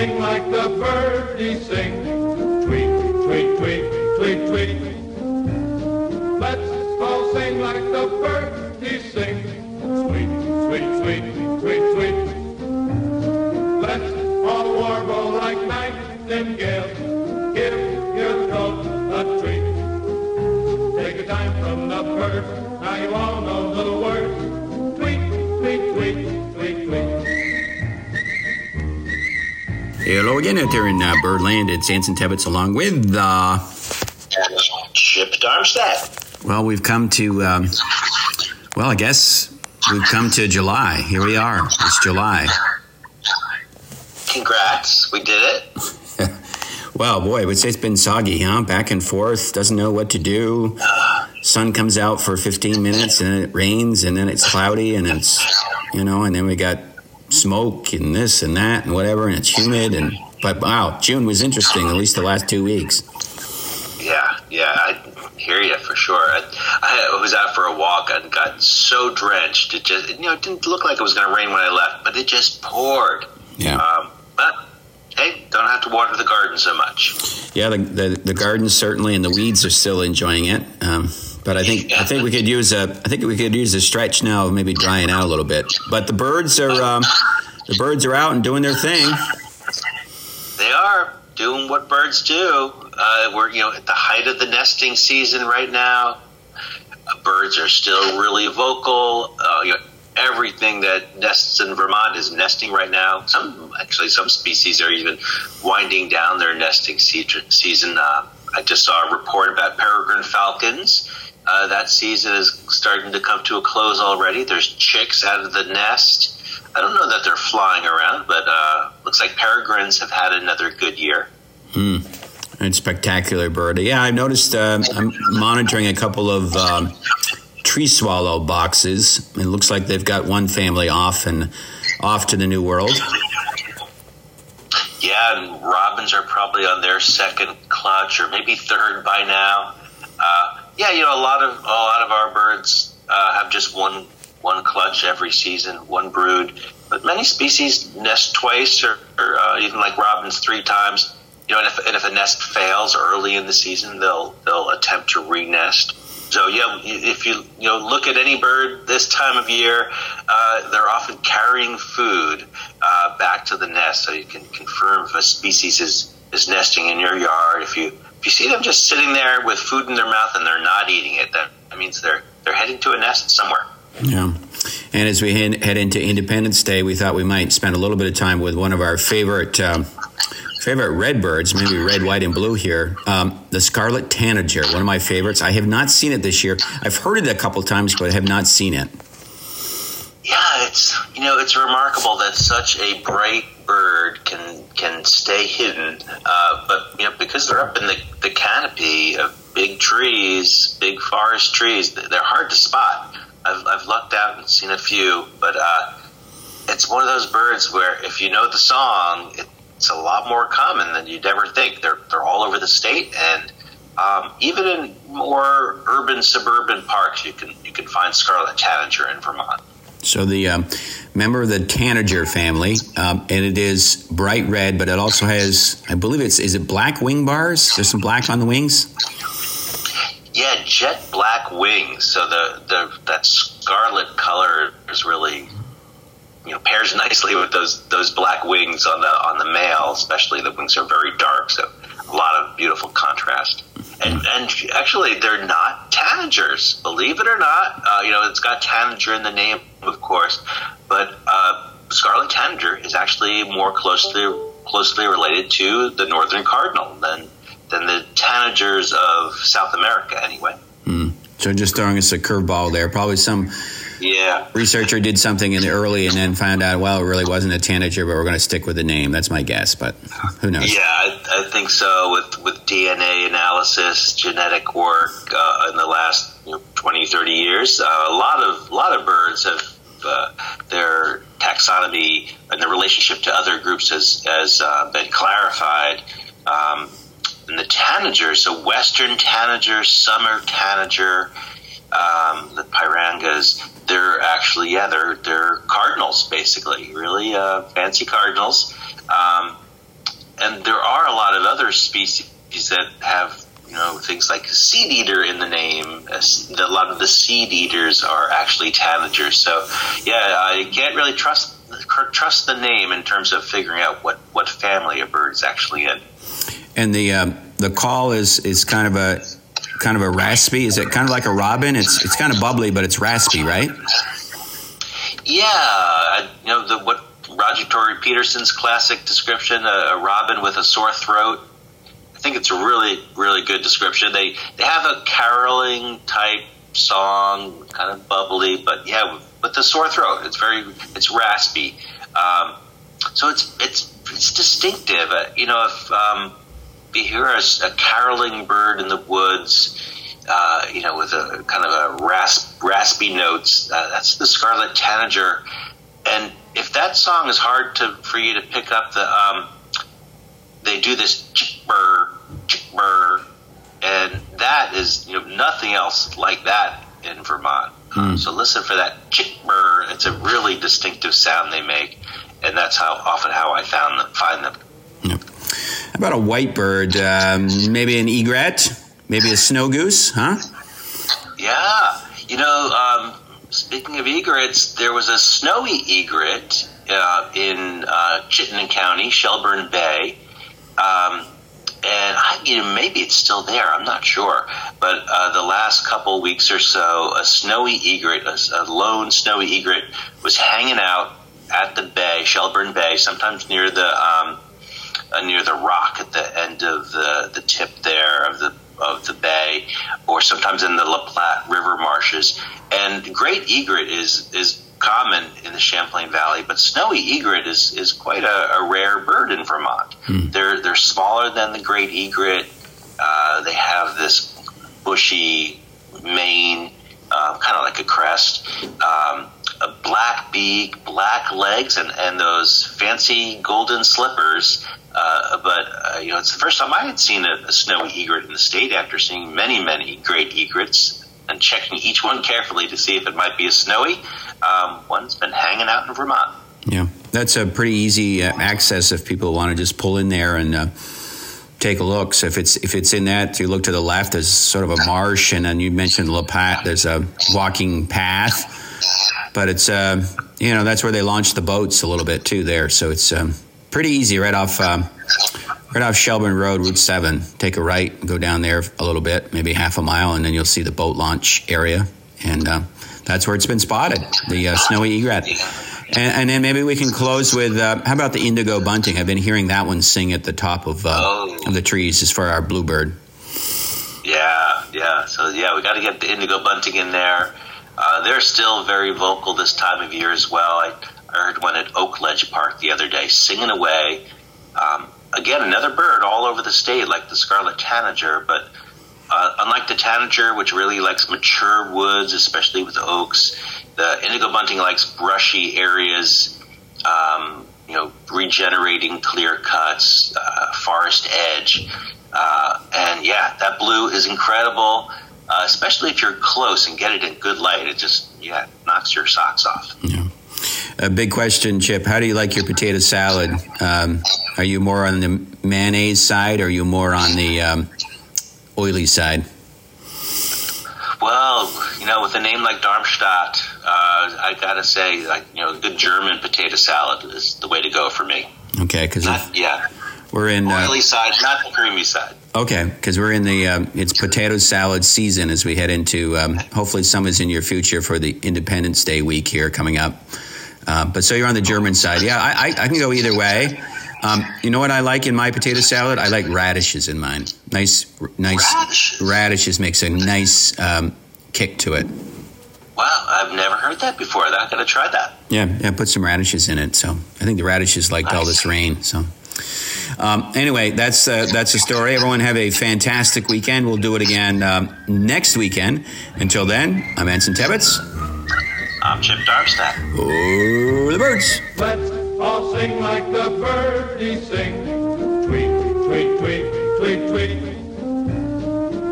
sing like the birdies sing. Tweet, tweet, tweet, tweet, tweet. Let's all sing like the birdies sing. Sweet, sweet, sweet, sweet. Hello again out there in uh, Birdland. It's Anson Tebbetts along with, uh, Chip Darmstadt. well, we've come to, um, well, I guess we've come to July. Here we are. It's July. Congrats, we did it. Well, boy, I would say it's been soggy, huh? Back and forth, doesn't know what to do. Sun comes out for 15 minutes and then it rains and then it's cloudy and it's, you know, and then we got smoke and this and that and whatever and it's humid and, but wow, June was interesting, at least the last two weeks. Yeah, yeah, I hear you for sure. I, I was out for a walk and got so drenched. It just, you know, it didn't look like it was going to rain when I left, but it just poured. Yeah. Um, but hey, don't have to water the garden so much. Yeah, the, the, the gardens certainly and the weeds are still enjoying it. Um, but I think I think we could use a I think we could use a stretch now, of maybe drying out a little bit. But the birds are um, the birds are out and doing their thing. They are doing what birds do. Uh, we're you know at the height of the nesting season right now. Uh, birds are still really vocal. Uh, you know, everything that nests in Vermont is nesting right now. Some actually some species are even winding down their nesting season. Uh, I just saw a report about peregrine falcons. Uh, that season is starting to come to a close already. There's chicks out of the nest. I don't know that they're flying around, but uh, looks like peregrines have had another good year. Hmm. It's spectacular bird. Yeah, I've noticed. Um, I'm monitoring a couple of um, tree swallow boxes. It looks like they've got one family off and off to the new world. Yeah, and robins are probably on their second clutch or maybe third by now. Uh, yeah, you know, a lot of a lot of our birds uh, have just one one clutch every season, one brood. But many species nest twice, or, or uh, even like robins three times. You know, and if, and if a nest fails early in the season, they'll they'll attempt to re-nest. So yeah, if you you know look at any bird this time of year, uh, they're often carrying food uh, back to the nest, so you can confirm if a species is is nesting in your yard. If you if you see them just sitting there with food in their mouth and they're not eating it, that, that means they're they're heading to a nest somewhere. Yeah. And as we head into Independence Day, we thought we might spend a little bit of time with one of our favorite um, favorite red birds, maybe red, white, and blue here. Um, the scarlet tanager, one of my favorites. I have not seen it this year. I've heard it a couple times, but I have not seen it. Yeah, it's you know it's remarkable that such a bright bird can can stay hidden, uh, but you know because they're up in the, the canopy of big trees, big forest trees, they're hard to spot. I've, I've lucked out and seen a few, but uh, it's one of those birds where if you know the song, it's a lot more common than you'd ever think. They're they're all over the state, and um, even in more urban suburban parks, you can you can find scarlet tanager in Vermont. So the um, member of the tanager family, um, and it is bright red, but it also has, I believe it's, is it black wing bars? There's some black on the wings. Yeah, jet black wings. So the, the that scarlet color is really you know pairs nicely with those those black wings on the on the male. Especially the wings are very dark, so a lot of beautiful contrast. And and actually, they're not tanagers. Believe it or not, uh, you know it's got tanager in the name, of course, but uh, scarlet tanager is actually more closely closely related to the northern cardinal than than the tanagers of South America, anyway. So just throwing us a curveball there. Probably some Yeah. researcher did something in the early and then found out, well, it really wasn't a tanager, but we're going to stick with the name. That's my guess, but who knows? Yeah, I, I think so. With with DNA analysis, genetic work uh, in the last you know, 20, 30 years, uh, a lot of lot of birds have uh, their taxonomy and their relationship to other groups has has uh, been clarified. Um, and the tanager, so western tanager, summer tanager, um, the pirangas, they're actually yeah, they're they're cardinals basically, really uh, fancy cardinals. Um, and there are a lot of other species that have you know things like seed eater in the name. A lot of the seed eaters are actually tanagers. So yeah, I can't really trust trust the name in terms of figuring out what what family a bird is actually in. And the um, the call is is kind of a kind of a raspy. Is it kind of like a robin? It's it's kind of bubbly, but it's raspy, right? Yeah, you know the what Roger Tory Peterson's classic description: a, a robin with a sore throat. I think it's a really really good description. They they have a caroling type song, kind of bubbly, but yeah, with the sore throat. It's very it's raspy. Um, so it's it's it's distinctive. Uh, you know, if um, you hear a, a, caroling bird in the woods, uh, you know, with a kind of a rasp, raspy notes, uh, that's the scarlet tanager. And if that song is hard to for you to pick up, the um, they do this chick burr, chick burr, and that is you know nothing else like that in Vermont. Mm. So listen for that chick burr. It's a really distinctive sound they make, and that's how often how I found them, find them. About a white bird? Um, maybe an egret, maybe a snow goose, huh? Yeah, you know. Um, speaking of egrets, there was a snowy egret uh, in uh, Chittenden County, Shelburne Bay. Um, and I, you know, maybe it's still there. I'm not sure. But uh, the last couple weeks or so, a snowy egret, a, a, lone snowy egret, was hanging out at the bay, Shelburne Bay, sometimes near the um, uh, near the rock at the end of the, the tip there of the of the bay, or sometimes in the La Platte River marshes. And great egret is is common in the Champlain Valley, but snowy egret is, is quite a, a rare bird in Vermont. Hmm. They're they're smaller than the great egret. Uh, they have this bushy mane, uh, kind of like a crest, um, a black beak, black legs, and, and those fancy golden slippers. But uh, you know, it's the first time I had seen a, a snowy egret in the state after seeing many, many great egrets and checking each one carefully to see if it might be a snowy. Um, one's been hanging out in Vermont. Yeah, that's a pretty easy uh, access if people want to just pull in there and uh, take a look. So if it's if it's in that, you look to the left, there's sort of a marsh, and then you mentioned La Platte, there's a walking path. But it's uh, you know that's where they launch the boats a little bit too there, so it's um, pretty easy right off. Um, right off Shelburne Road, Route 7. Take a right, go down there a little bit, maybe half a mile, and then you'll see the boat launch area. And uh, that's where it's been spotted, the uh, snowy egret. And, and, then maybe we can close with uh, how about the indigo bunting? I've been hearing that one sing at the top of, uh, oh. of the trees as for our bluebird. Yeah, yeah. So, yeah, we got to get the indigo bunting in there. Uh, they're still very vocal this time of year as well. I, I heard one at Oakledge Park the other day singing away. Um, again, another bird all over the state, like the scarlet tanager, but uh, unlike the tanager, which really likes mature woods, especially with oaks, the indigo bunting likes brushy areas, um, you know, regenerating clear cuts, uh, forest edge. Uh, and yeah, that blue is incredible, uh, especially if you're close and get it in good light. It just, yeah, knocks your socks off. Yeah. A big question, Chip. How do you like your potato salad? Um, are you more on the mayonnaise side or are you more on the um, oily side? Well, you know, with a name like Darmstadt, uh, I gotta say, like you know, good German potato salad is the way to go for me. Okay, because yeah, we're in uh, oily uh, side, not the creamy side. Okay, because we're in the um, it's potato salad season as we head into um, hopefully some is in your future for the Independence Day week here coming up. Uh, but so you're on the German side, yeah. I, I, I can go either way. Um, you know what I like in my potato salad? I like radishes in mine. Nice, nice radishes, radishes makes a nice um, kick to it. Wow, I've never heard that before. I'm gonna try that. Yeah, yeah. Put some radishes in it. So I think the radishes liked nice. all this rain. So. Um, anyway, that's uh, that's the story. Everyone have a fantastic weekend. We'll do it again um, next weekend. Until then, I'm Anson Tebbetts. I'm Chip Darmstadt. Oh, the birds. Let's all sing like the birdies sing. Tweet, tweet, tweet, tweet, tweet.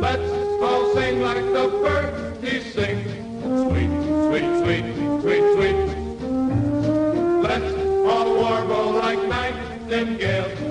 Let's all sing like the birdies sing. Sweet, sweet, sweet, tweet, tweet. Let's all warble like nightingales.